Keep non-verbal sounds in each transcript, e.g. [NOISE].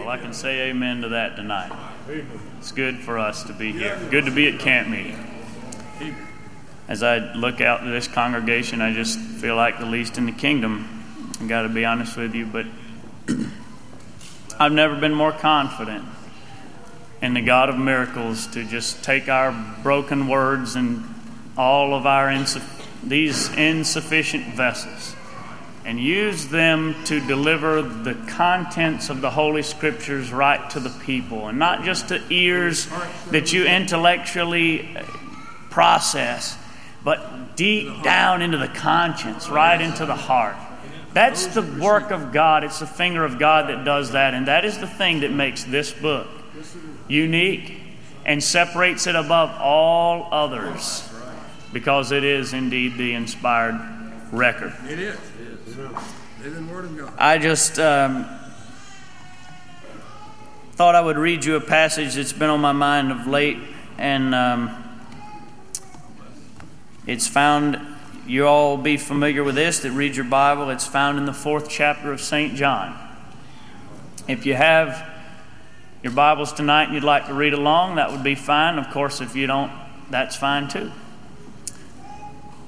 Well, I can say amen to that tonight. It's good for us to be here. Good to be at camp meeting. As I look out to this congregation, I just feel like the least in the kingdom. I got to be honest with you, but [CLEARS THROAT] I've never been more confident in the God of miracles to just take our broken words and all of our insuff- these insufficient vessels and use them to deliver the contents of the Holy Scriptures right to the people, and not just to ears that you intellectually uh, process, but deep down into the conscience, right into the heart. That's the work of God. It's the finger of God that does that, and that is the thing that makes this book unique and separates it above all others because it is indeed the inspired record. It is. I just um, thought I would read you a passage that's been on my mind of late, and um, it's found. You all be familiar with this that read your Bible. It's found in the fourth chapter of St. John. If you have your Bibles tonight and you'd like to read along, that would be fine. Of course, if you don't, that's fine too.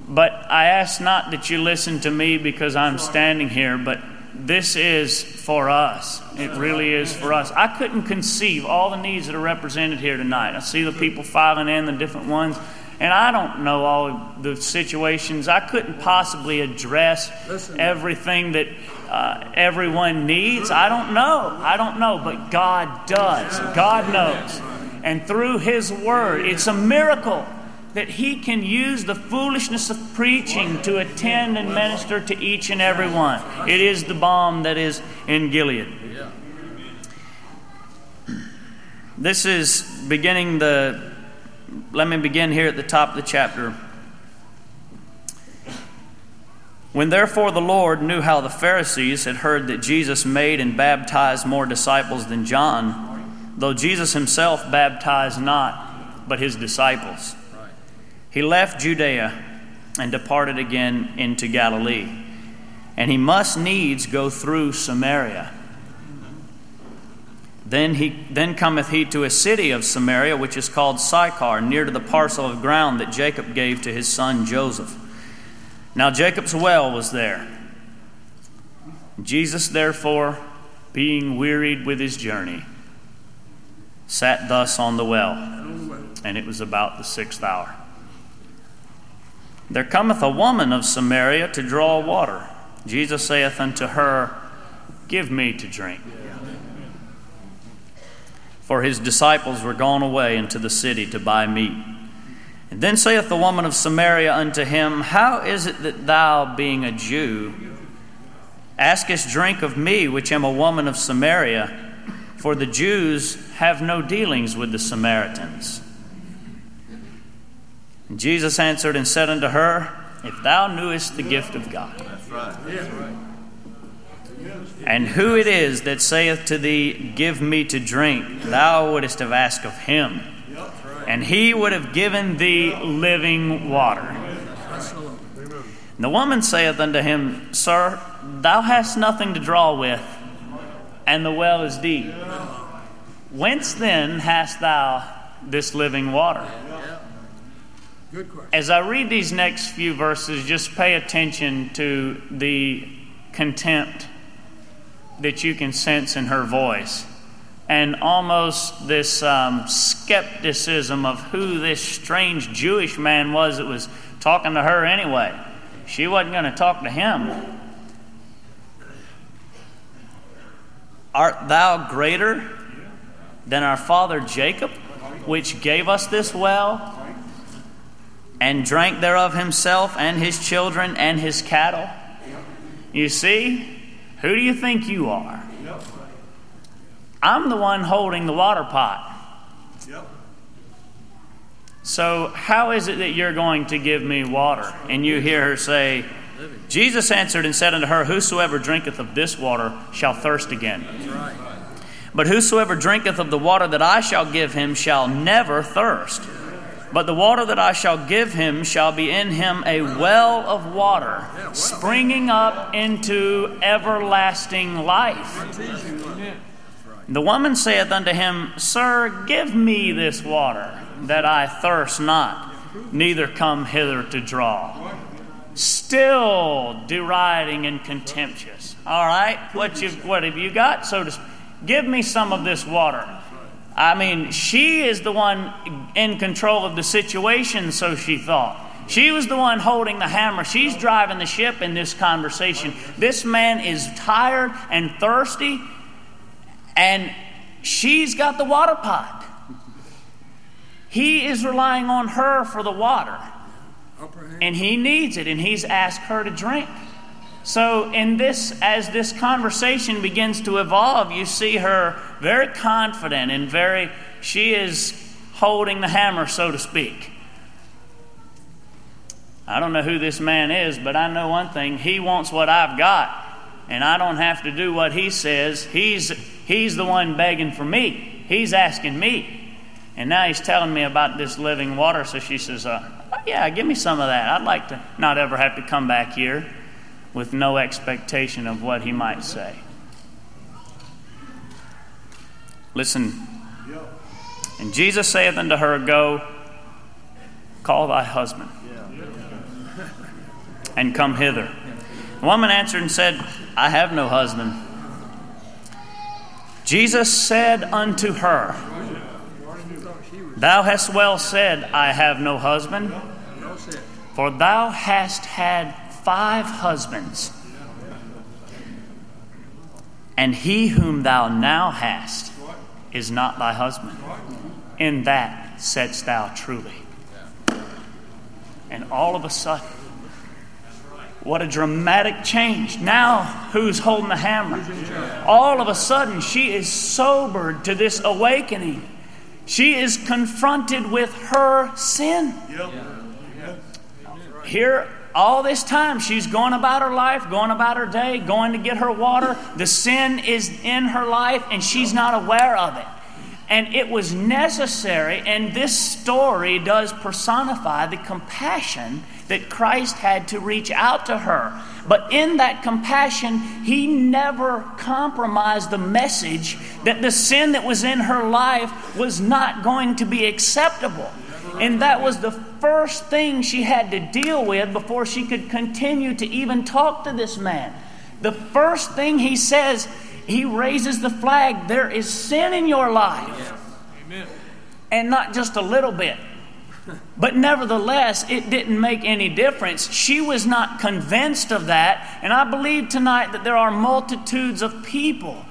But I ask not that you listen to me because I'm standing here, but this is for us. It really is for us. I couldn't conceive all the needs that are represented here tonight. I see the people filing in, the different ones, and I don't know all the situations. I couldn't possibly address everything that uh, everyone needs. I don't know. I don't know, but God does. God knows. And through His Word, it's a miracle that he can use the foolishness of preaching to attend and minister to each and every one. It is the balm that is in Gilead. This is beginning the. Let me begin here at the top of the chapter. When therefore the Lord knew how the Pharisees had heard that Jesus made and baptized more disciples than John, though Jesus himself baptized not, but his disciples, he left Judea and departed again into Galilee. And he must needs go through Samaria. Then, he, then cometh he to a city of Samaria, which is called Sychar, near to the parcel of ground that Jacob gave to his son Joseph. Now Jacob's well was there. Jesus, therefore, being wearied with his journey, sat thus on the well, and it was about the sixth hour. There cometh a woman of Samaria to draw water. Jesus saith unto her, Give me to drink. For his disciples were gone away into the city to buy meat. And then saith the woman of Samaria unto him, How is it that thou, being a Jew, askest drink of me, which am a woman of Samaria? For the Jews have no dealings with the Samaritans. And Jesus answered and said unto her, If thou knewest the gift of God, and who it is that saith to thee, Give me to drink, thou wouldest have asked of him, and he would have given thee living water. And the woman saith unto him, Sir, thou hast nothing to draw with, and the well is deep. Whence then hast thou this living water? Good question. As I read these next few verses, just pay attention to the contempt that you can sense in her voice and almost this um, skepticism of who this strange Jewish man was that was talking to her anyway. She wasn't going to talk to him. Art thou greater than our father Jacob, which gave us this well? And drank thereof himself and his children and his cattle. You see, who do you think you are? I'm the one holding the water pot. So, how is it that you're going to give me water? And you hear her say, Jesus answered and said unto her, Whosoever drinketh of this water shall thirst again. But whosoever drinketh of the water that I shall give him shall never thirst. But the water that I shall give him shall be in him a well of water, springing up into everlasting life. The woman saith unto him, Sir, give me this water, that I thirst not, neither come hither to draw. Still deriding and contemptuous. All right, what you what have you got? So to give me some of this water. I mean, she is the one in control of the situation, so she thought. She was the one holding the hammer. She's driving the ship in this conversation. This man is tired and thirsty, and she's got the water pot. He is relying on her for the water, and he needs it, and he's asked her to drink. So, in this, as this conversation begins to evolve, you see her very confident and very, she is holding the hammer, so to speak. I don't know who this man is, but I know one thing. He wants what I've got, and I don't have to do what he says. He's, he's the one begging for me, he's asking me. And now he's telling me about this living water. So she says, uh, Yeah, give me some of that. I'd like to not ever have to come back here with no expectation of what he might say. Listen. And Jesus saith unto her, Go, call thy husband, and come hither. The woman answered and said, I have no husband. Jesus said unto her, Thou hast well said, I have no husband, for thou hast had five husbands, and he whom thou now hast is not thy husband. In that saidst thou truly. And all of a sudden, what a dramatic change. Now, who's holding the hammer? All of a sudden, she is sobered to this awakening. She is confronted with her sin. Here, all this time, she's going about her life, going about her day, going to get her water. The sin is in her life, and she's not aware of it. And it was necessary, and this story does personify the compassion that Christ had to reach out to her. But in that compassion, he never compromised the message that the sin that was in her life was not going to be acceptable. And that was the first thing she had to deal with before she could continue to even talk to this man. The first thing he says, he raises the flag there is sin in your life. Amen. And not just a little bit. But nevertheless, it didn't make any difference. She was not convinced of that. And I believe tonight that there are multitudes of people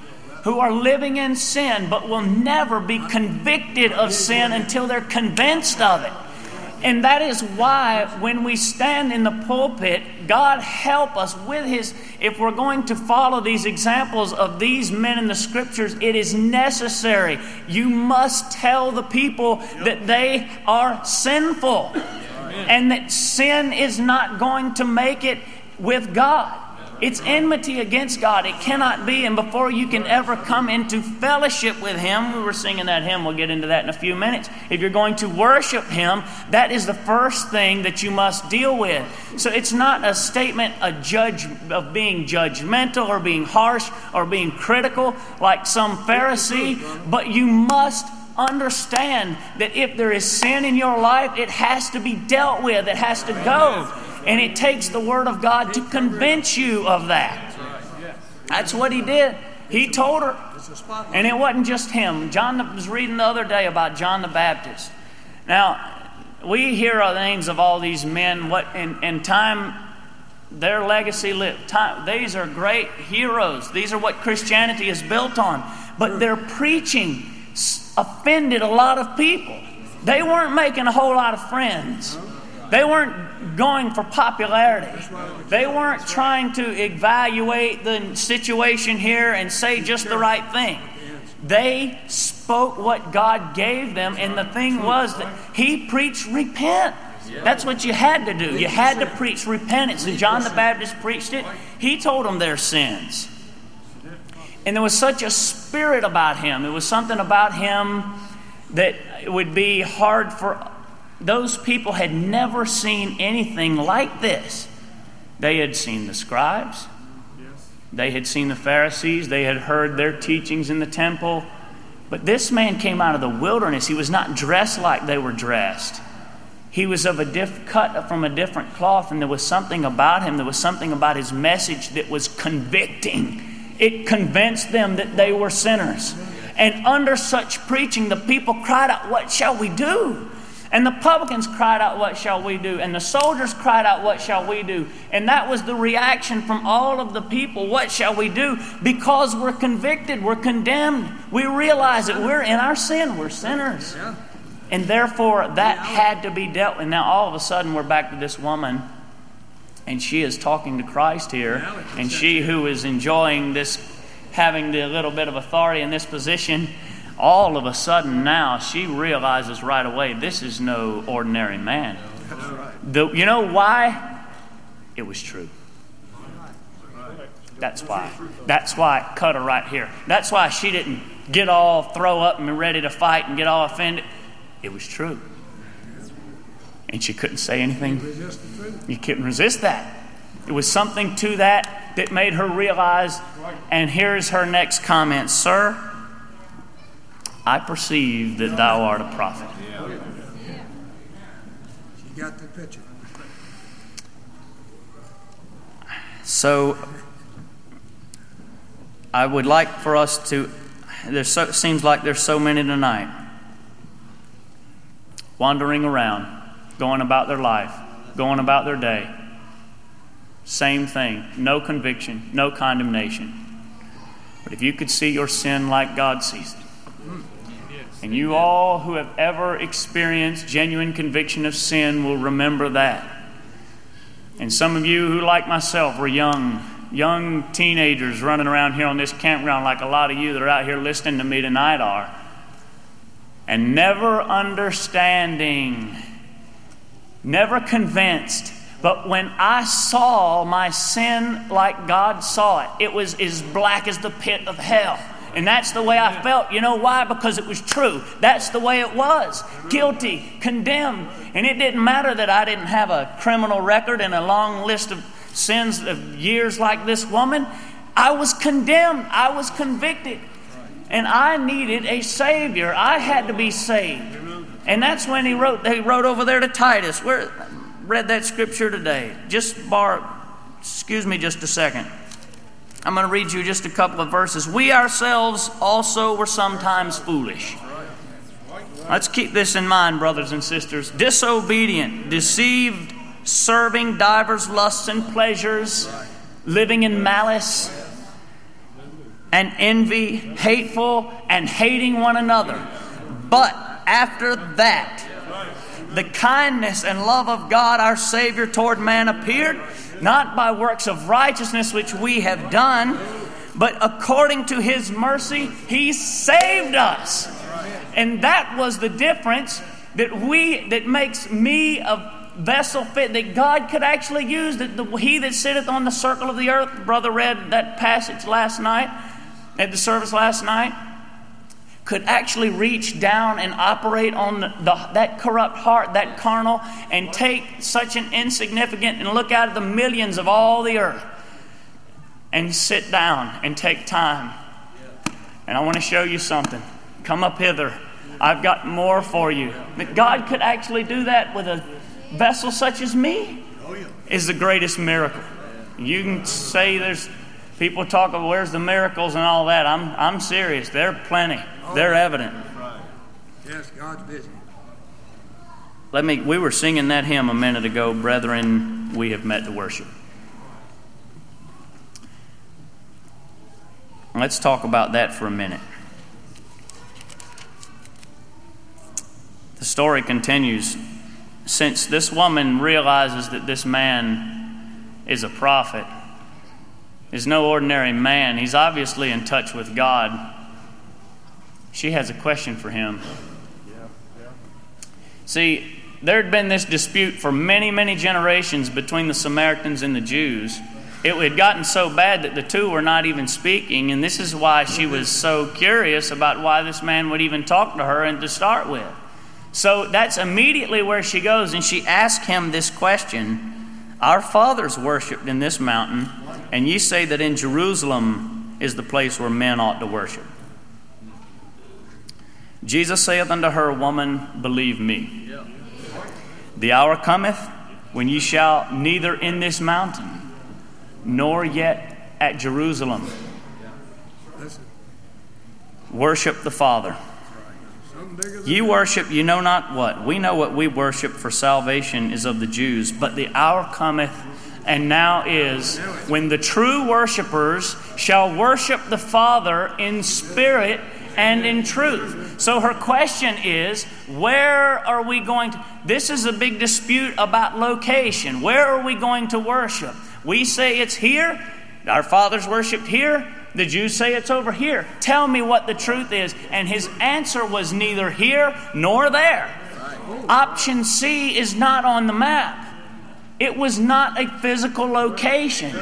who are living in sin but will never be convicted of sin until they're convinced of it. And that is why when we stand in the pulpit, God help us with His, if we're going to follow these examples of these men in the scriptures, it is necessary. You must tell the people that they are sinful and that sin is not going to make it with God. It's enmity against God. It cannot be. And before you can ever come into fellowship with Him, we were singing that hymn. We'll get into that in a few minutes. If you're going to worship Him, that is the first thing that you must deal with. So it's not a statement a judge of being judgmental or being harsh or being critical like some Pharisee, but you must understand that if there is sin in your life, it has to be dealt with. It has to go. And it takes the Word of God to convince you of that. That's what he did. He told her. And it wasn't just him. John was reading the other day about John the Baptist. Now, we hear the names of all these men, what in, in time their legacy lived. Time, these are great heroes. These are what Christianity is built on. But their preaching offended a lot of people. They weren't making a whole lot of friends. They weren't going for popularity. They weren't trying to evaluate the situation here and say just the right thing. They spoke what God gave them, and the thing was that He preached repent. That's what you had to do. You had to preach repentance. And John the Baptist preached it. He told them their sins. And there was such a spirit about him. It was something about him that would be hard for those people had never seen anything like this. They had seen the scribes, They had seen the Pharisees, they had heard their teachings in the temple. But this man came out of the wilderness. He was not dressed like they were dressed. He was of a diff- cut from a different cloth, and there was something about him, there was something about his message that was convicting. It convinced them that they were sinners. And under such preaching, the people cried out, What shall we do? And the publicans cried out, What shall we do? And the soldiers cried out, What shall we do? And that was the reaction from all of the people What shall we do? Because we're convicted, we're condemned. We realize that we're in our sin, we're sinners. And therefore, that had to be dealt with. Now, all of a sudden, we're back to this woman, and she is talking to Christ here. And she, who is enjoying this, having the little bit of authority in this position, all of a sudden now she realizes right away this is no ordinary man. The, you know why? It was true. That's why. That's why it cut her right here. That's why she didn't get all throw up and ready to fight and get all offended. It was true. And she couldn't say anything. You couldn't resist that. It was something to that that made her realize. And here's her next comment Sir, I perceive that thou art a prophet. She got the picture. So, I would like for us to. There so, seems like there's so many tonight wandering around, going about their life, going about their day. Same thing. No conviction, no condemnation. But if you could see your sin like God sees it, and you all who have ever experienced genuine conviction of sin will remember that. And some of you who, like myself, were young, young teenagers running around here on this campground, like a lot of you that are out here listening to me tonight are, and never understanding, never convinced. But when I saw my sin like God saw it, it was as black as the pit of hell. And that's the way I felt. You know why? Because it was true. That's the way it was. Guilty, condemned. And it didn't matter that I didn't have a criminal record and a long list of sins of years like this woman. I was condemned. I was convicted. And I needed a Savior. I had to be saved. And that's when he wrote, he wrote over there to Titus. Where read that scripture today. Just bar excuse me just a second. I'm going to read you just a couple of verses. We ourselves also were sometimes foolish. Let's keep this in mind, brothers and sisters. Disobedient, deceived, serving divers lusts and pleasures, living in malice and envy, hateful and hating one another. But after that, the kindness and love of God our Savior toward man appeared, not by works of righteousness which we have done, but according to His mercy, He saved us. And that was the difference that we that makes me a vessel fit that God could actually use. That the, He that sitteth on the circle of the earth, brother read that passage last night at the service last night could actually reach down and operate on the, that corrupt heart, that carnal, and take such an insignificant and look out at the millions of all the earth and sit down and take time. And I want to show you something. Come up hither. I've got more for you. That God could actually do that with a vessel such as me is the greatest miracle. You can say there's people talk of where's the miracles and all that. I'm, I'm serious. There are plenty. They're evident. Yes, God's busy. Let me we were singing that hymn a minute ago, brethren, we have met to worship. Let's talk about that for a minute. The story continues. Since this woman realizes that this man is a prophet, is no ordinary man, he's obviously in touch with God she has a question for him. See, there had been this dispute for many, many generations between the Samaritans and the Jews. It had gotten so bad that the two were not even speaking, and this is why she was so curious about why this man would even talk to her and to start with. So that's immediately where she goes, and she asks him this question Our fathers worshipped in this mountain, and ye say that in Jerusalem is the place where men ought to worship. Jesus saith unto her, Woman, believe me. The hour cometh when ye shall neither in this mountain nor yet at Jerusalem worship the Father. Ye worship, you know not what. We know what we worship, for salvation is of the Jews. But the hour cometh, and now is, when the true worshippers shall worship the Father in spirit and in truth. So her question is where are we going to? This is a big dispute about location. Where are we going to worship? We say it's here. Our fathers worshiped here. The Jews say it's over here. Tell me what the truth is. And his answer was neither here nor there. Option C is not on the map. It was not a physical location.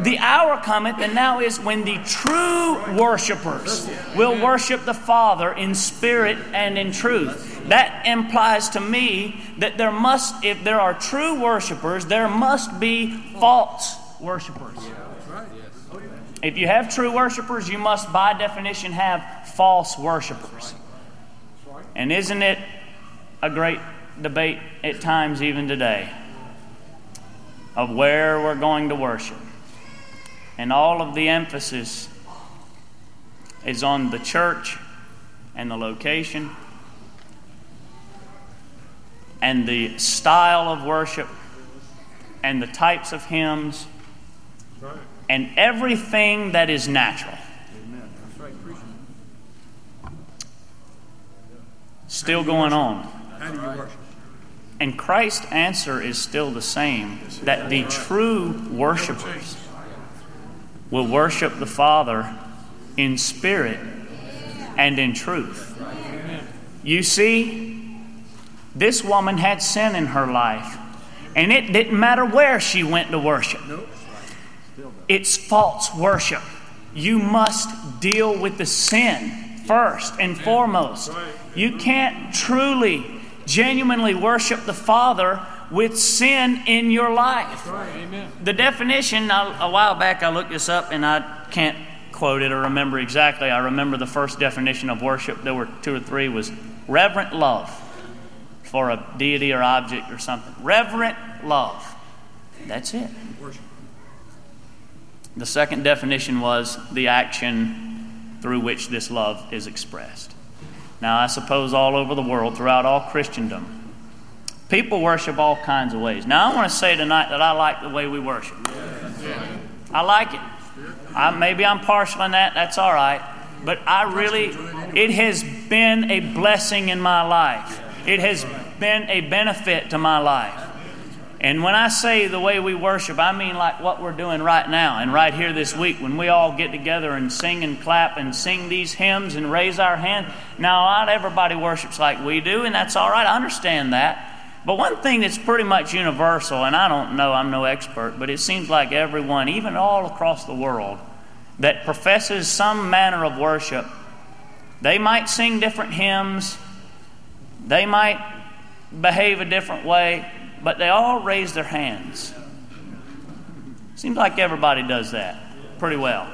The hour cometh, and now is when the true worshipers will worship the Father in spirit and in truth. That implies to me that there must, if there are true worshipers, there must be false worshipers. If you have true worshipers, you must, by definition, have false worshipers. And isn't it a great debate at times, even today, of where we're going to worship? And all of the emphasis is on the church and the location and the style of worship and the types of hymns and everything that is natural. Still going on. And Christ's answer is still the same that the true worshipers will worship the Father in spirit and in truth. You see, this woman had sin in her life, and it didn't matter where she went to worship. It's false worship. You must deal with the sin first and foremost. You can't truly, genuinely worship the Father with sin in your life. The definition, I- a while back I looked this up and I can't quote it or remember exactly. I remember the first definition of worship, there were two or three, was reverent love for a deity or object or something. Reverent love. That's it. Worship. The second definition was the action through which this love is expressed. Now, I suppose all over the world, throughout all Christendom, people worship all kinds of ways. Now, I want to say tonight that I like the way we worship. I like it. I, maybe I'm partial in that, that's all right. But I really, it has been a blessing in my life. It has been a benefit to my life. And when I say the way we worship, I mean like what we're doing right now and right here this week when we all get together and sing and clap and sing these hymns and raise our hand. Now, not everybody worships like we do, and that's all right. I understand that. But one thing that's pretty much universal, and I don't know, I'm no expert, but it seems like everyone, even all across the world, that professes some manner of worship, they might sing different hymns, they might behave a different way, but they all raise their hands. Seems like everybody does that pretty well.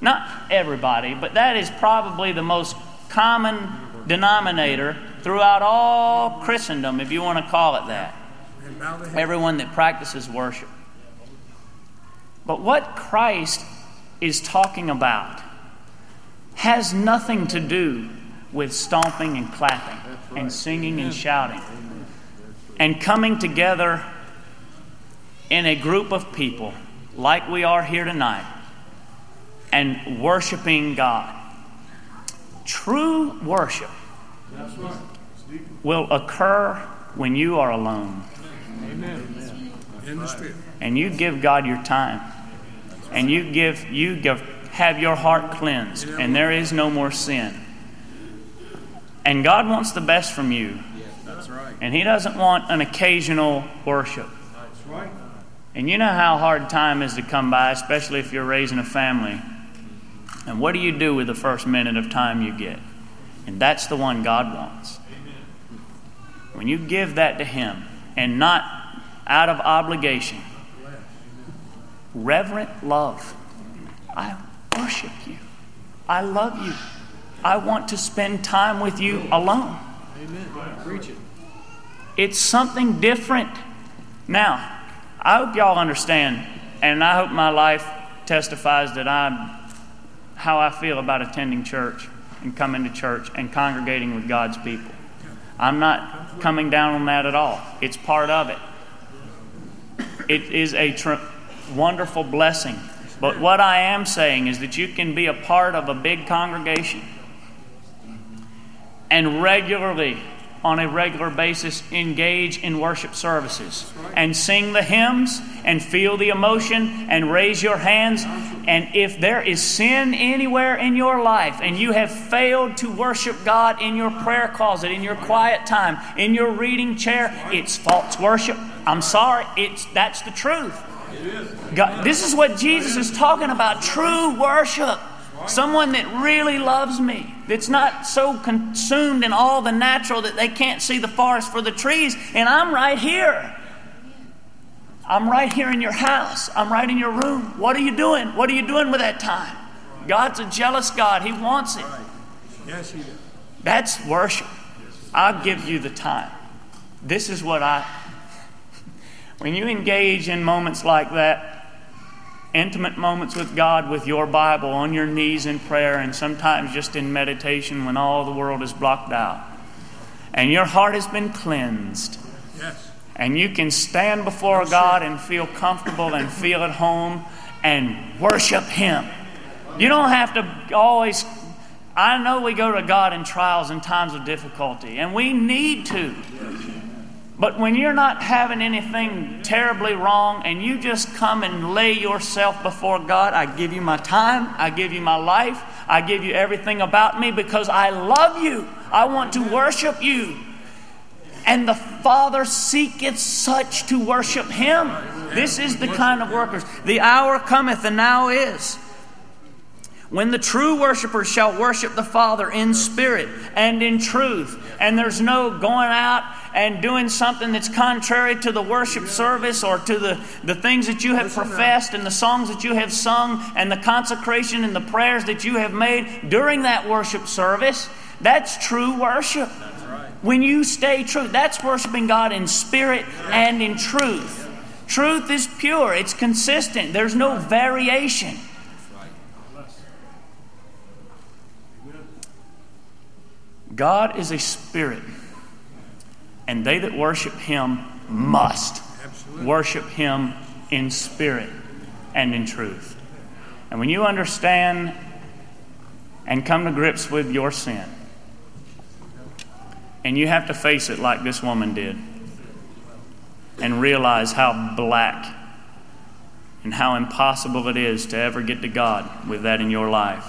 Not everybody, but that is probably the most common denominator throughout all Christendom, if you want to call it that. And bow the head. Everyone that practices worship. But what Christ is talking about has nothing to do with stomping and clapping and singing and shouting and coming together in a group of people like we are here tonight and worshiping God. True worship will occur when you are alone In the spirit. and you give God your time and you give you give have your heart cleansed and there is no more sin. And God wants the best from you. And he doesn't want an occasional worship. And you know how hard time is to come by, especially if you're raising a family. And what do you do with the first minute of time you get? And that's the one God wants. When you give that to Him and not out of obligation. Reverent love. I worship you. I love you. I want to spend time with you alone. Amen. Preach it. It's something different. Now, I hope y'all understand, and I hope my life testifies that I'm how I feel about attending church and coming to church and congregating with God's people. I'm not coming down on that at all. It's part of it. It is a tr- wonderful blessing. But what I am saying is that you can be a part of a big congregation and regularly on a regular basis engage in worship services and sing the hymns and feel the emotion and raise your hands. And if there is sin anywhere in your life and you have failed to worship God in your prayer closet, in your quiet time, in your reading chair, it's false worship. I'm sorry, it's that's the truth. God, this is what Jesus is talking about true worship. Someone that really loves me, that's not so consumed in all the natural that they can't see the forest for the trees, and I'm right here. I'm right here in your house. I'm right in your room. What are you doing? What are you doing with that time? God's a jealous God. He wants it. Yes, He does. That's worship. I'll give you the time. This is what I. [LAUGHS] When you engage in moments like that, intimate moments with God with your Bible on your knees in prayer and sometimes just in meditation when all the world is blocked out. And your heart has been cleansed. Yes. And you can stand before God and feel comfortable and feel at home and worship Him. You don't have to always. I know we go to God in trials and times of difficulty, and we need to. But when you're not having anything terribly wrong and you just come and lay yourself before God, I give you my time, I give you my life, I give you everything about me because I love you. I want to worship you. And the Father seeketh such to worship Him. This is the kind of workers. The hour cometh, and now is. When the true worshipers shall worship the Father in spirit and in truth, and there's no going out and doing something that's contrary to the worship service or to the, the things that you have professed and the songs that you have sung and the consecration and the prayers that you have made during that worship service, that's true worship. When you stay true, that's worshiping God in spirit and in truth. Truth is pure, it's consistent, there's no variation. God is a spirit, and they that worship him must Absolutely. worship him in spirit and in truth. And when you understand and come to grips with your sin, and you have to face it like this woman did, and realize how black and how impossible it is to ever get to God with that in your life.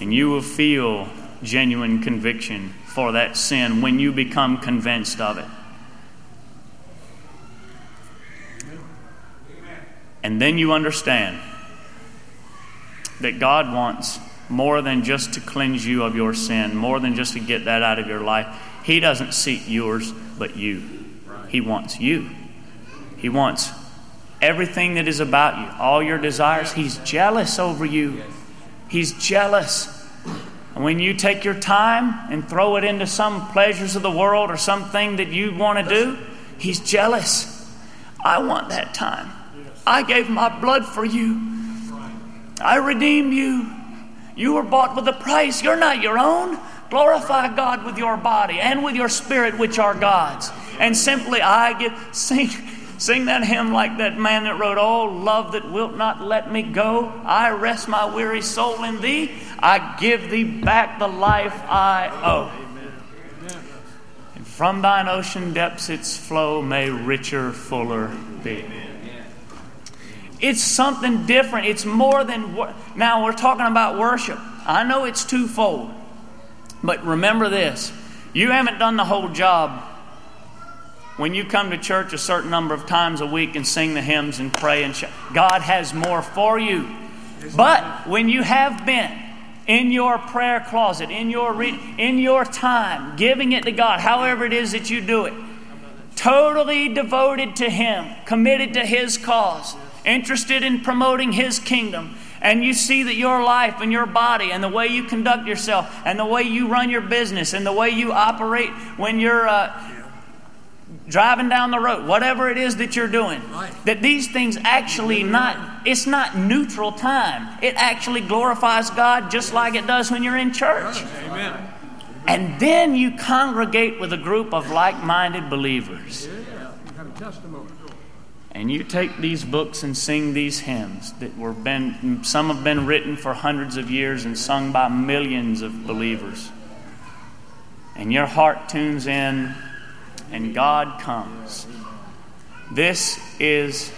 And you will feel genuine conviction for that sin when you become convinced of it. And then you understand that God wants more than just to cleanse you of your sin, more than just to get that out of your life. He doesn't seek yours, but you. He wants you. He wants everything that is about you, all your desires. He's jealous over you. He's jealous. And when you take your time and throw it into some pleasures of the world or something that you want to do, He's jealous. I want that time. I gave my blood for you. I redeemed you. You were bought with a price. You're not your own. Glorify God with your body and with your spirit, which are God's. And simply, I get [LAUGHS] sing, sing that hymn like that man that wrote, "Oh, love that wilt not let me go. I rest my weary soul in Thee. I give Thee back the life I owe." And from Thine ocean depths its flow may richer, fuller be. It's something different. It's more than wor- now we're talking about worship. I know it's twofold. But remember this you haven't done the whole job when you come to church a certain number of times a week and sing the hymns and pray and shout. God has more for you. But when you have been in your prayer closet, in your re- in your time, giving it to God, however it is that you do it, totally devoted to Him, committed to His cause, interested in promoting His kingdom, and you see that your life and your body and the way you conduct yourself and the way you run your business and the way you operate when you're uh, driving down the road, whatever it is that you're doing, that these things actually not, it's not neutral time. It actually glorifies God just like it does when you're in church. Amen. And then you congregate with a group of like minded believers. Yeah, you have a testimony. And you take these books and sing these hymns that were been some have been written for hundreds of years and sung by millions of believers. And your heart tunes in and God comes. This is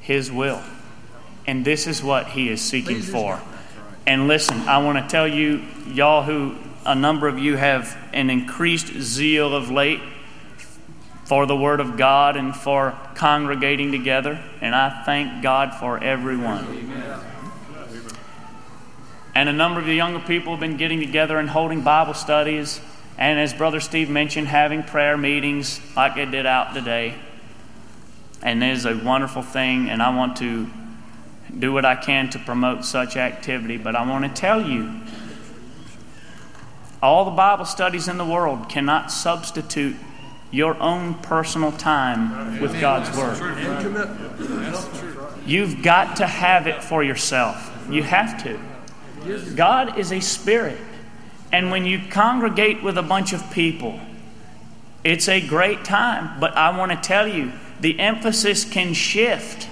his will. And this is what he is seeking for. And listen, I want to tell you, y'all who a number of you have an increased zeal of late for the Word of God and for congregating together, and I thank God for everyone. And a number of the younger people have been getting together and holding Bible studies, and as Brother Steve mentioned, having prayer meetings like they did out today. And it is a wonderful thing, and I want to do what I can to promote such activity. But I want to tell you all the Bible studies in the world cannot substitute your own personal time with God's Word. You've got to have it for yourself. You have to. God is a spirit. And when you congregate with a bunch of people, it's a great time. But I want to tell you, the emphasis can shift.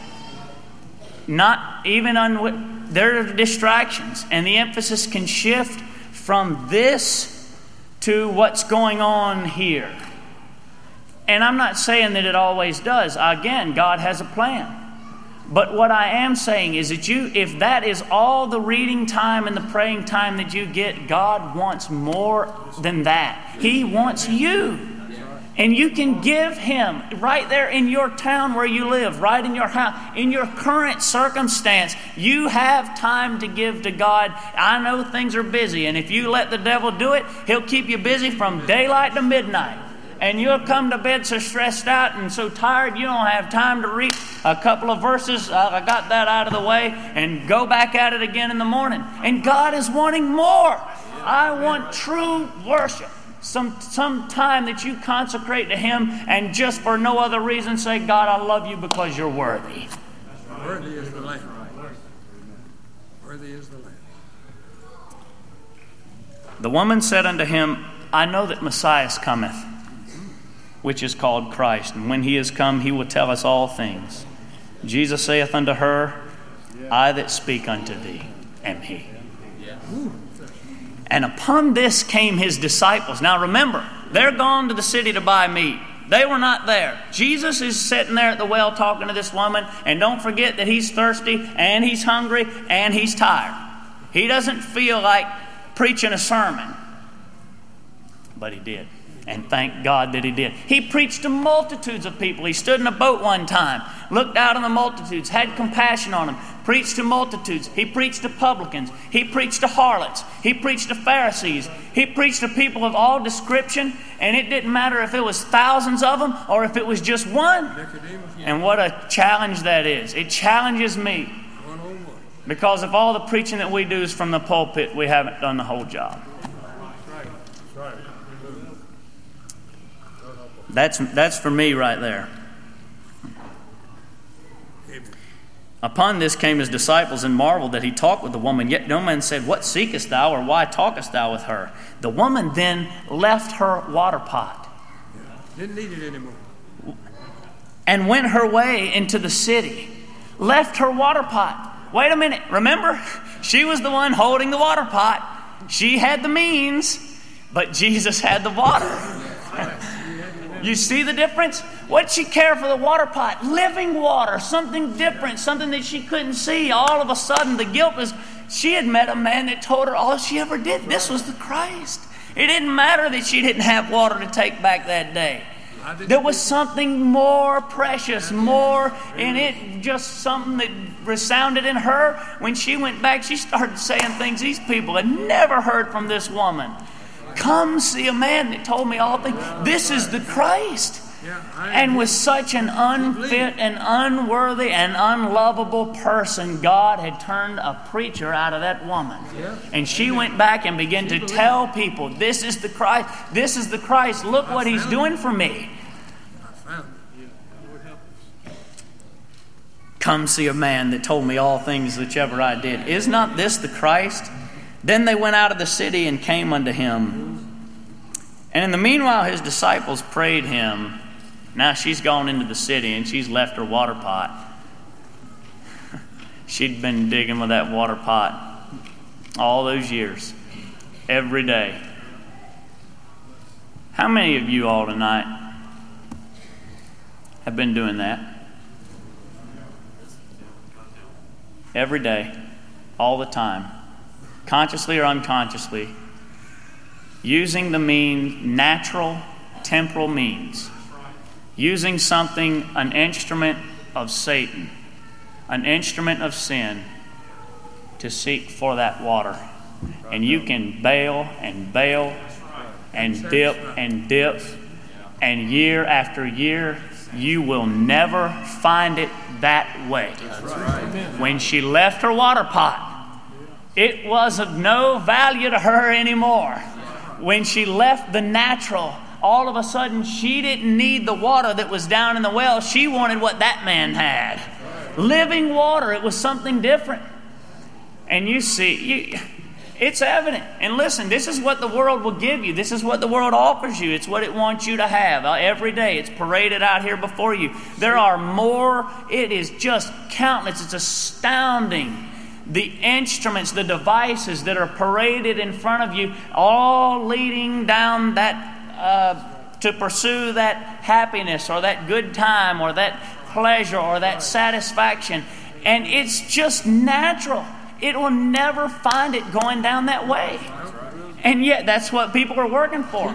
Not even on there are distractions, and the emphasis can shift from this to what's going on here. And I'm not saying that it always does. Again, God has a plan. But what I am saying is that you, if that is all the reading time and the praying time that you get, God wants more than that. He wants you. And you can give Him right there in your town where you live, right in your house, in your current circumstance. You have time to give to God. I know things are busy, and if you let the devil do it, he'll keep you busy from daylight to midnight. And you'll come to bed so stressed out and so tired you don't have time to read a couple of verses. Uh, I got that out of the way and go back at it again in the morning. And God is wanting more. I want true worship some, some time that you consecrate to Him and just for no other reason say, God, I love you because you're worthy. Worthy is the Lamb. Worthy is the Lamb. The woman said unto him, I know that Messiah cometh, which is called Christ, and when he is come, he will tell us all things. Jesus saith unto her, I that speak unto thee am he. And upon this came his disciples. Now remember, they're gone to the city to buy meat. They were not there. Jesus is sitting there at the well talking to this woman, and don't forget that he's thirsty, and he's hungry, and he's tired. He doesn't feel like preaching a sermon, but he did. And thank God that he did. He preached to multitudes of people. He stood in a boat one time, looked out on the multitudes, had compassion on them, preached to multitudes. He preached to publicans. He preached to harlots. He preached to Pharisees. He preached to people of all description, and it didn't matter if it was thousands of them or if it was just one. And what a challenge that is. It challenges me. One on one. Because if all the preaching that we do is from the pulpit, we haven't done the whole job. That's, that's for me right there. Upon this came his disciples and marveled that he talked with the woman. Yet no man said, What seekest thou, or why talkest thou with her? The woman then left her water pot Didn't need it anymore. and went her way into the city. Left her water pot. Wait a minute. Remember? She was the one holding the water pot. She had the means, but Jesus had the water. You see the difference? What'd she care for the water pot? Living water, something different, something that she couldn't see. All of a sudden, the guilt was she had met a man that told her all she ever did. This was the Christ. It didn't matter that she didn't have water to take back that day. There was something more precious, more in it, just something that resounded in her. When she went back, she started saying things these people had never heard from this woman. Come see a man that told me all things. This is the Christ. and was such an unfit and unworthy and unlovable person, God had turned a preacher out of that woman. And she went back and began to tell people, This is the Christ. This is the Christ. Look what he's doing for me. Come see a man that told me all things which ever I did. Is not this the Christ? Then they went out of the city and came unto him. And in the meanwhile, his disciples prayed him. Now she's gone into the city and she's left her water pot. [LAUGHS] She'd been digging with that water pot all those years, every day. How many of you all tonight have been doing that? every day, all the time, consciously or unconsciously, using the mean natural, temporal means, using something, an instrument of Satan, an instrument of sin, to seek for that water. And you can bail and bail and dip and dip, and year after year, you will never find it that way. When she left her water pot, it was of no value to her anymore. When she left the natural, all of a sudden she didn't need the water that was down in the well. She wanted what that man had living water. It was something different. And you see, you, it's evident. And listen, this is what the world will give you. This is what the world offers you. It's what it wants you to have uh, every day. It's paraded out here before you. There are more, it is just countless. It's astounding. The instruments, the devices that are paraded in front of you, all leading down that, uh, to pursue that happiness or that good time or that pleasure or that satisfaction. And it's just natural it will never find it going down that way. And yet, that's what people are working for.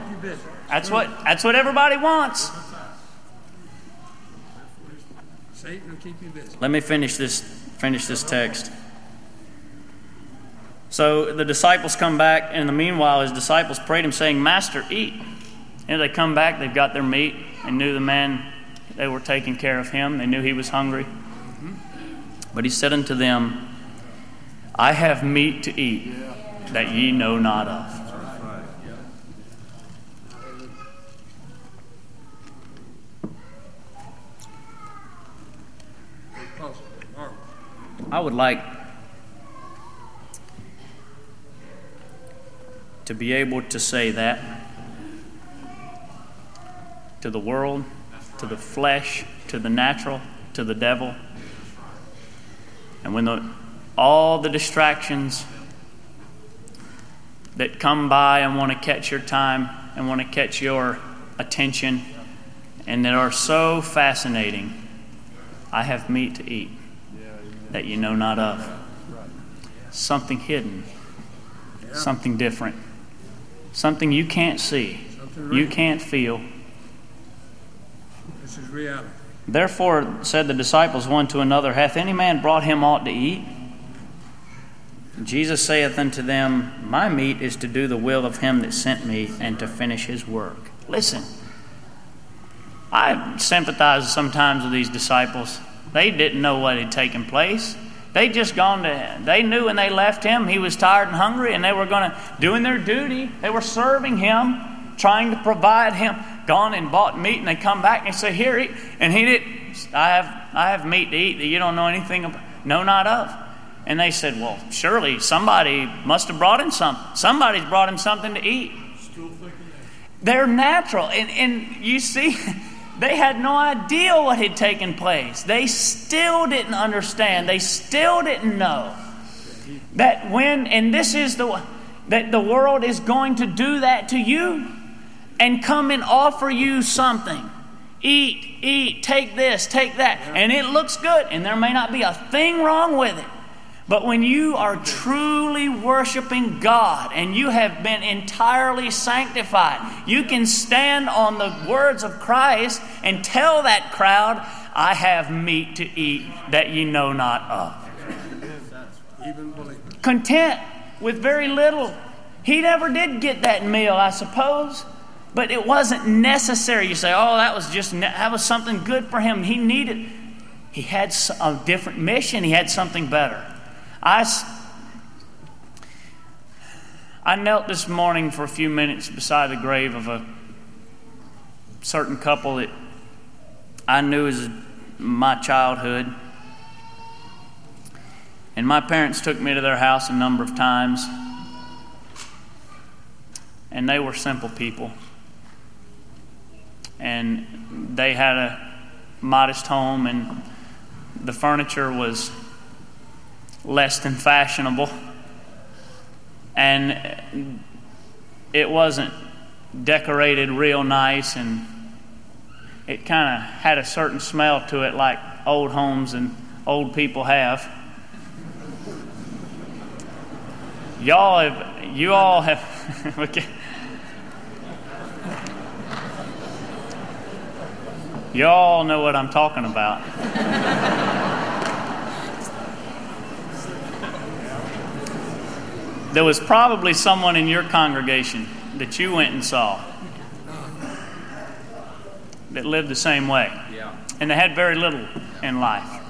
That's what, that's what everybody wants. Let me finish this, finish this text. So the disciples come back, and in the meanwhile, his disciples prayed him, saying, Master, eat. And they come back, they've got their meat, and knew the man, they were taking care of him. They knew he was hungry. But he said unto them, I have meat to eat that ye know not of. I would like to be able to say that to the world, to the flesh, to the natural, to the devil. And when the all the distractions that come by and want to catch your time and want to catch your attention and that are so fascinating. I have meat to eat that you know not of. Something hidden, something different, something you can't see, you can't feel. This is reality. Therefore said the disciples one to another, Hath any man brought him aught to eat? Jesus saith unto them, My meat is to do the will of him that sent me and to finish his work. Listen, I sympathize sometimes with these disciples. They didn't know what had taken place. They just gone to they knew when they left him he was tired and hungry and they were going to doing their duty. They were serving him, trying to provide him. Gone and bought meat and they come back and say, "Here, eat." And he did I have I have meat to eat that you don't know anything about, know not of. And they said, Well, surely somebody must have brought him something. Somebody's brought him something to eat. They're natural. And, and you see, they had no idea what had taken place. They still didn't understand. They still didn't know that when, and this is the that the world is going to do that to you and come and offer you something. Eat, eat, take this, take that. And it looks good, and there may not be a thing wrong with it. But when you are truly worshiping God and you have been entirely sanctified, you can stand on the words of Christ and tell that crowd, I have meat to eat that ye know not of. Content with very little. He never did get that meal, I suppose. but it wasn't necessary. You say, oh, that was just, that was something good for him. He needed, he had a different mission, he had something better. I, I knelt this morning for a few minutes beside the grave of a certain couple that I knew as my childhood. And my parents took me to their house a number of times. And they were simple people. And they had a modest home, and the furniture was less than fashionable. And it wasn't decorated real nice, and it kind of had a certain smell to it, like old homes and old people have. Y'all have, you all have, [LAUGHS] okay. Y'all know what I'm talking about. There was probably someone in your congregation that you went and saw that lived the same way. Yeah. And they had very little in life.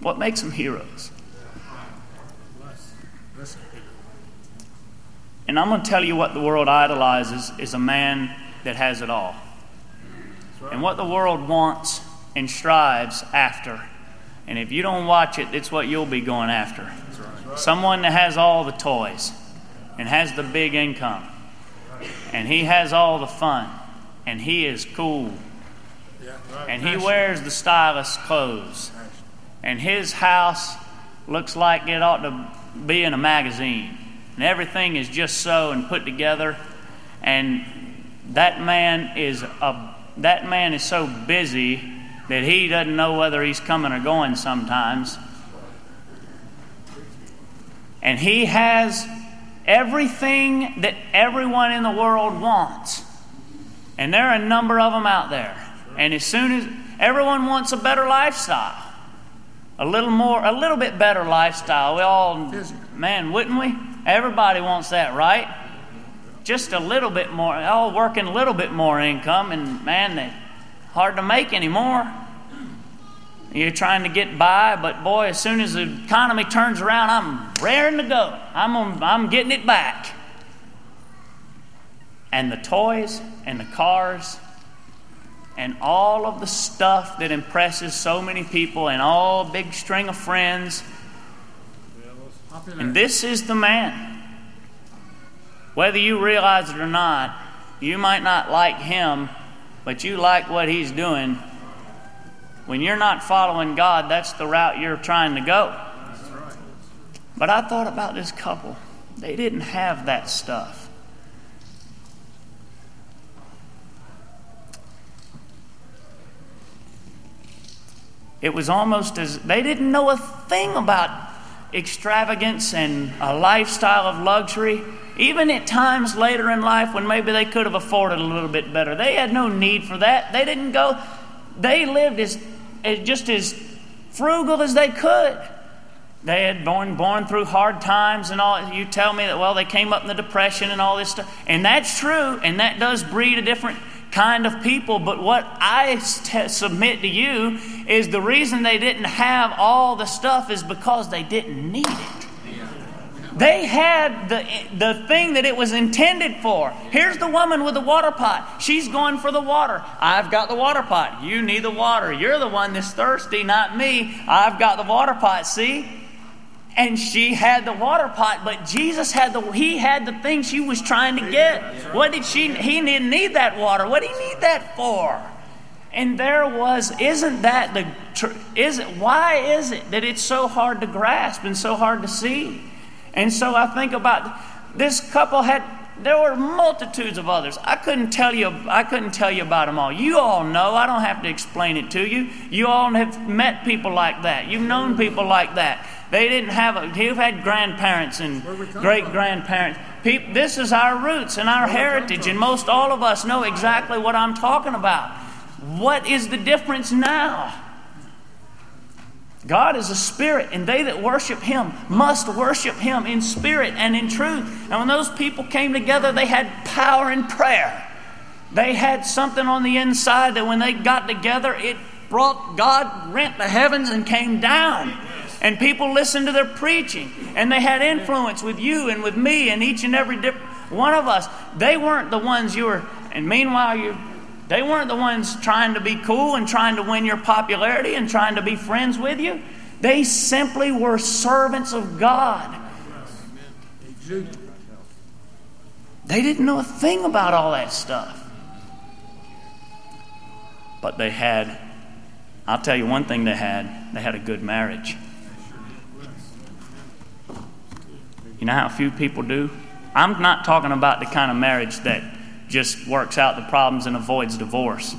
What makes them heroes? And I'm going to tell you what the world idolizes is a man that has it all. And what the world wants and strives after. And if you don't watch it, it's what you'll be going after. Someone that has all the toys and has the big income. And he has all the fun. And he is cool. And he wears the stylish clothes. And his house looks like it ought to be in a magazine. And everything is just so and put together. And that man is a that man is so busy that he doesn't know whether he's coming or going sometimes. And he has everything that everyone in the world wants. And there are a number of them out there. And as soon as everyone wants a better lifestyle, a little more, a little bit better lifestyle, we all, man, wouldn't we? Everybody wants that, right? Just a little bit more, all working a little bit more income, and man, they hard to make anymore. You're trying to get by, but boy, as soon as the economy turns around, I'm raring to go. I'm, I'm getting it back. And the toys and the cars and all of the stuff that impresses so many people and all big string of friends. And this is the man. Whether you realize it or not, you might not like him, but you like what he's doing when you're not following God, that's the route you're trying to go. But I thought about this couple. They didn't have that stuff. It was almost as they didn't know a thing about extravagance and a lifestyle of luxury. Even at times later in life when maybe they could have afforded a little bit better, they had no need for that. They didn't go, they lived as just as frugal as they could. They had born, born through hard times and all. You tell me that, well, they came up in the Depression and all this stuff. And that's true, and that does breed a different kind of people. But what I submit to you is the reason they didn't have all the stuff is because they didn't need it. They had the, the thing that it was intended for. Here's the woman with the water pot. She's going for the water. I've got the water pot. You need the water. You're the one that's thirsty, not me. I've got the water pot, see? And she had the water pot, but Jesus had the he had the thing she was trying to get. What did she he didn't need that water. What did he need that for? And there was isn't that the is it why is it that it's so hard to grasp and so hard to see? And so I think about this couple had there were multitudes of others. I couldn't tell you I couldn't tell you about them all. You all know. I don't have to explain it to you. You all have met people like that. You've known people like that. They didn't have a, you've had grandparents and great grandparents. This is our roots and our heritage, and most all of us know exactly what I'm talking about. What is the difference now? God is a spirit, and they that worship him must worship him in spirit and in truth. And when those people came together, they had power in prayer. They had something on the inside that when they got together, it brought God rent the heavens and came down. And people listened to their preaching, and they had influence with you and with me and each and every one of us. They weren't the ones you were, and meanwhile, you they weren't the ones trying to be cool and trying to win your popularity and trying to be friends with you. They simply were servants of God. They didn't know a thing about all that stuff. But they had, I'll tell you one thing they had they had a good marriage. You know how few people do? I'm not talking about the kind of marriage that just works out the problems and avoids divorce.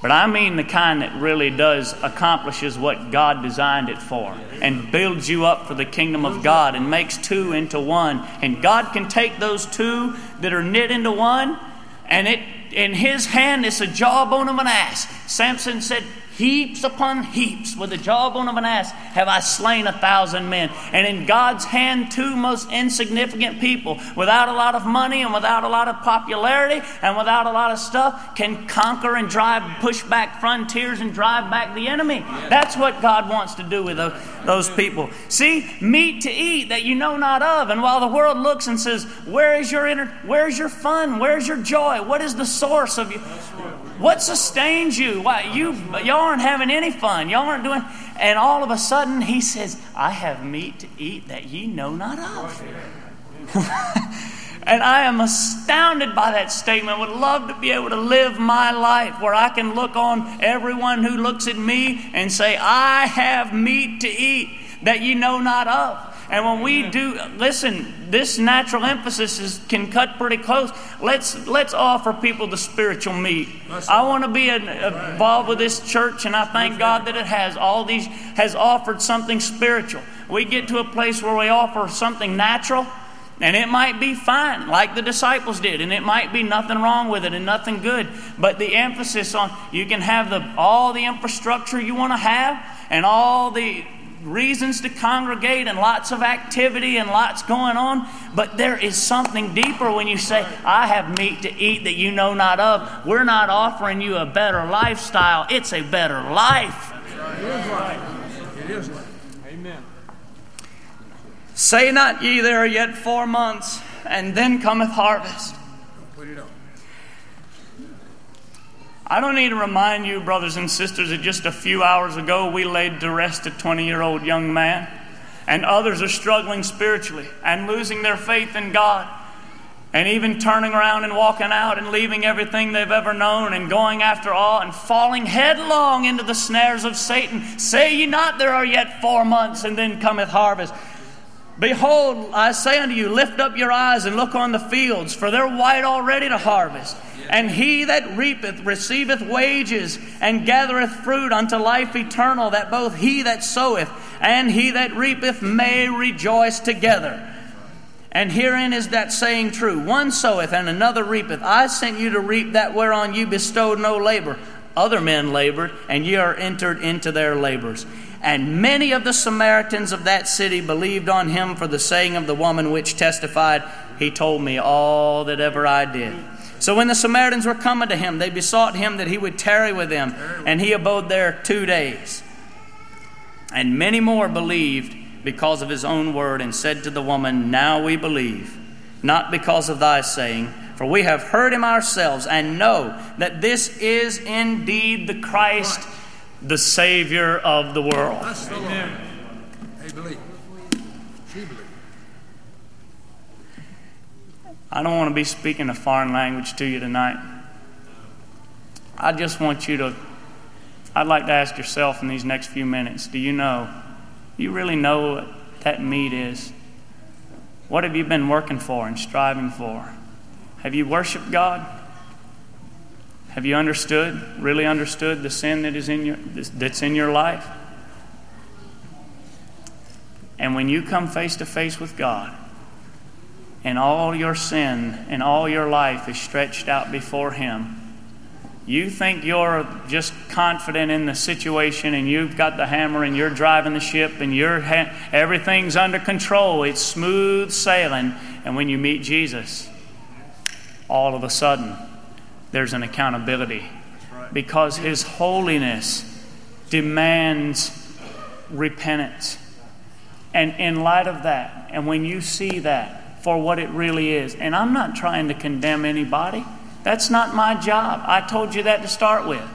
But I mean the kind that really does accomplishes what God designed it for and builds you up for the kingdom of God and makes two into one. And God can take those two that are knit into one and it in his hand it's a jawbone of an ass. Samson said, Heaps upon heaps, with the jawbone of an ass, have I slain a thousand men. And in God's hand, two most insignificant people, without a lot of money and without a lot of popularity and without a lot of stuff, can conquer and drive, push back frontiers and drive back the enemy. That's what God wants to do with those people. See, meat to eat that you know not of. And while the world looks and says, Where is your inner, where's your fun? Where's your joy? What is the source of you? What sustains you? Why you y'all aren't having any fun. Y'all aren't doing and all of a sudden he says, I have meat to eat that ye know not of. [LAUGHS] and I am astounded by that statement. Would love to be able to live my life where I can look on everyone who looks at me and say, I have meat to eat that ye know not of. And when we do, listen, this natural emphasis is, can cut pretty close. Let's let's offer people the spiritual meat. I want to be involved with this church, and I thank God that it has all these has offered something spiritual. We get to a place where we offer something natural. And it might be fine, like the disciples did, and it might be nothing wrong with it and nothing good. But the emphasis on you can have the all the infrastructure you want to have and all the reasons to congregate and lots of activity and lots going on, but there is something deeper when you say, I have meat to eat that you know not of. We're not offering you a better lifestyle, it's a better life. It is life. It is life. Amen. Say not ye, there are yet four months, and then cometh harvest. Put it on. I don't need to remind you, brothers and sisters, that just a few hours ago we laid to rest a 20 year old young man, and others are struggling spiritually and losing their faith in God, and even turning around and walking out and leaving everything they've ever known and going after all and falling headlong into the snares of Satan. Say ye not, there are yet four months, and then cometh harvest. Behold, I say unto you, lift up your eyes and look on the fields, for they're white already to harvest. And he that reapeth receiveth wages and gathereth fruit unto life eternal, that both he that soweth and he that reapeth may rejoice together. And herein is that saying true one soweth and another reapeth. I sent you to reap that whereon you bestowed no labor. Other men labored, and ye are entered into their labors. And many of the Samaritans of that city believed on him for the saying of the woman which testified, He told me all that ever I did. So when the Samaritans were coming to him, they besought him that he would tarry with them, and he abode there two days. And many more believed because of his own word, and said to the woman, Now we believe, not because of thy saying, for we have heard him ourselves, and know that this is indeed the Christ, the Savior of the world. Amen. They believe. She believes. I don't want to be speaking a foreign language to you tonight. I just want you to, I'd like to ask yourself in these next few minutes do you know, Do you really know what that meat is? What have you been working for and striving for? Have you worshiped God? Have you understood, really understood the sin that is in your, that's in your life? And when you come face to face with God, and all your sin and all your life is stretched out before Him, You think you're just confident in the situation and you've got the hammer and you're driving the ship and you're ha- everything's under control. It's smooth sailing. And when you meet Jesus, all of a sudden, there's an accountability because His holiness demands repentance. And in light of that, and when you see that for what it really is, and I'm not trying to condemn anybody. That's not my job. I told you that to start with.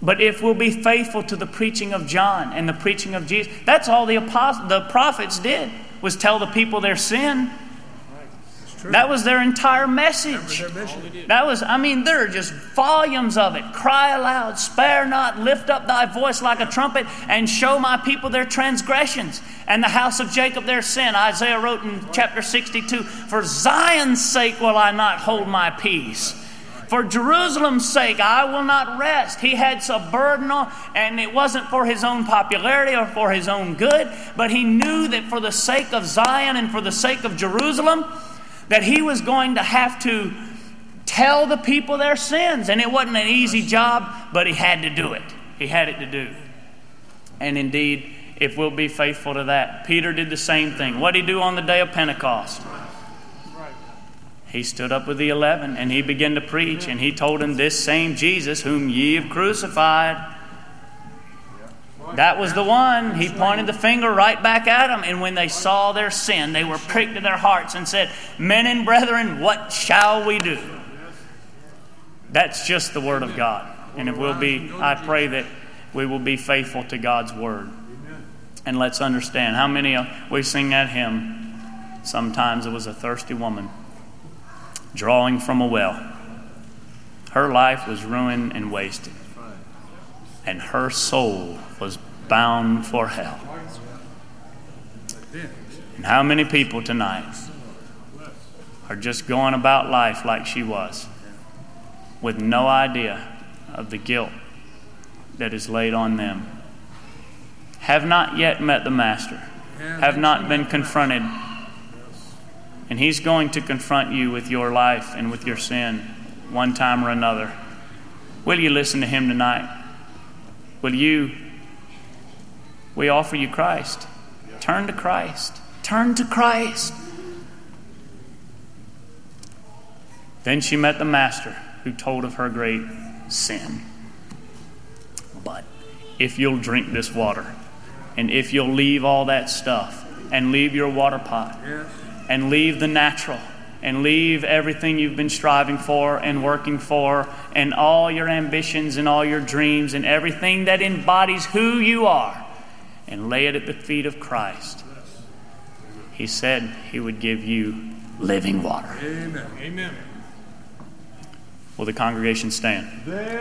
But if we'll be faithful to the preaching of John and the preaching of Jesus, that's all the apostles, the prophets did was tell the people their sin. That was their entire message. That was, I mean, there are just volumes of it. Cry aloud, spare not, lift up thy voice like a trumpet, and show my people their transgressions and the house of Jacob their sin. Isaiah wrote in chapter 62 For Zion's sake will I not hold my peace. For Jerusalem's sake, I will not rest. He had a burden on, and it wasn't for his own popularity or for his own good, but he knew that for the sake of Zion and for the sake of Jerusalem, that he was going to have to tell the people their sins. And it wasn't an easy job, but he had to do it. He had it to do. And indeed, if we'll be faithful to that, Peter did the same thing. What did he do on the day of Pentecost? He stood up with the eleven and he began to preach, and he told them, This same Jesus whom ye have crucified. That was the one. He pointed the finger right back at them. And when they saw their sin, they were pricked in their hearts and said, Men and brethren, what shall we do? That's just the Word of God. And if we'll be, I pray that we will be faithful to God's Word. And let's understand how many uh, we sing that hymn. Sometimes it was a thirsty woman drawing from a well. Her life was ruined and wasted, and her soul was bound for hell. And how many people tonight are just going about life like she was, with no idea of the guilt that is laid on them? Have not yet met the Master, have not been confronted and He's going to confront you with your life and with your sin one time or another. Will you listen to Him tonight? Will you? We offer you Christ. Turn to Christ. Turn to Christ. Then she met the Master who told of her great sin. But if you'll drink this water, and if you'll leave all that stuff and leave your water pot, and leave the natural and leave everything you've been striving for and working for and all your ambitions and all your dreams and everything that embodies who you are and lay it at the feet of Christ. He said he would give you living water. Amen. Amen. Will the congregation stand?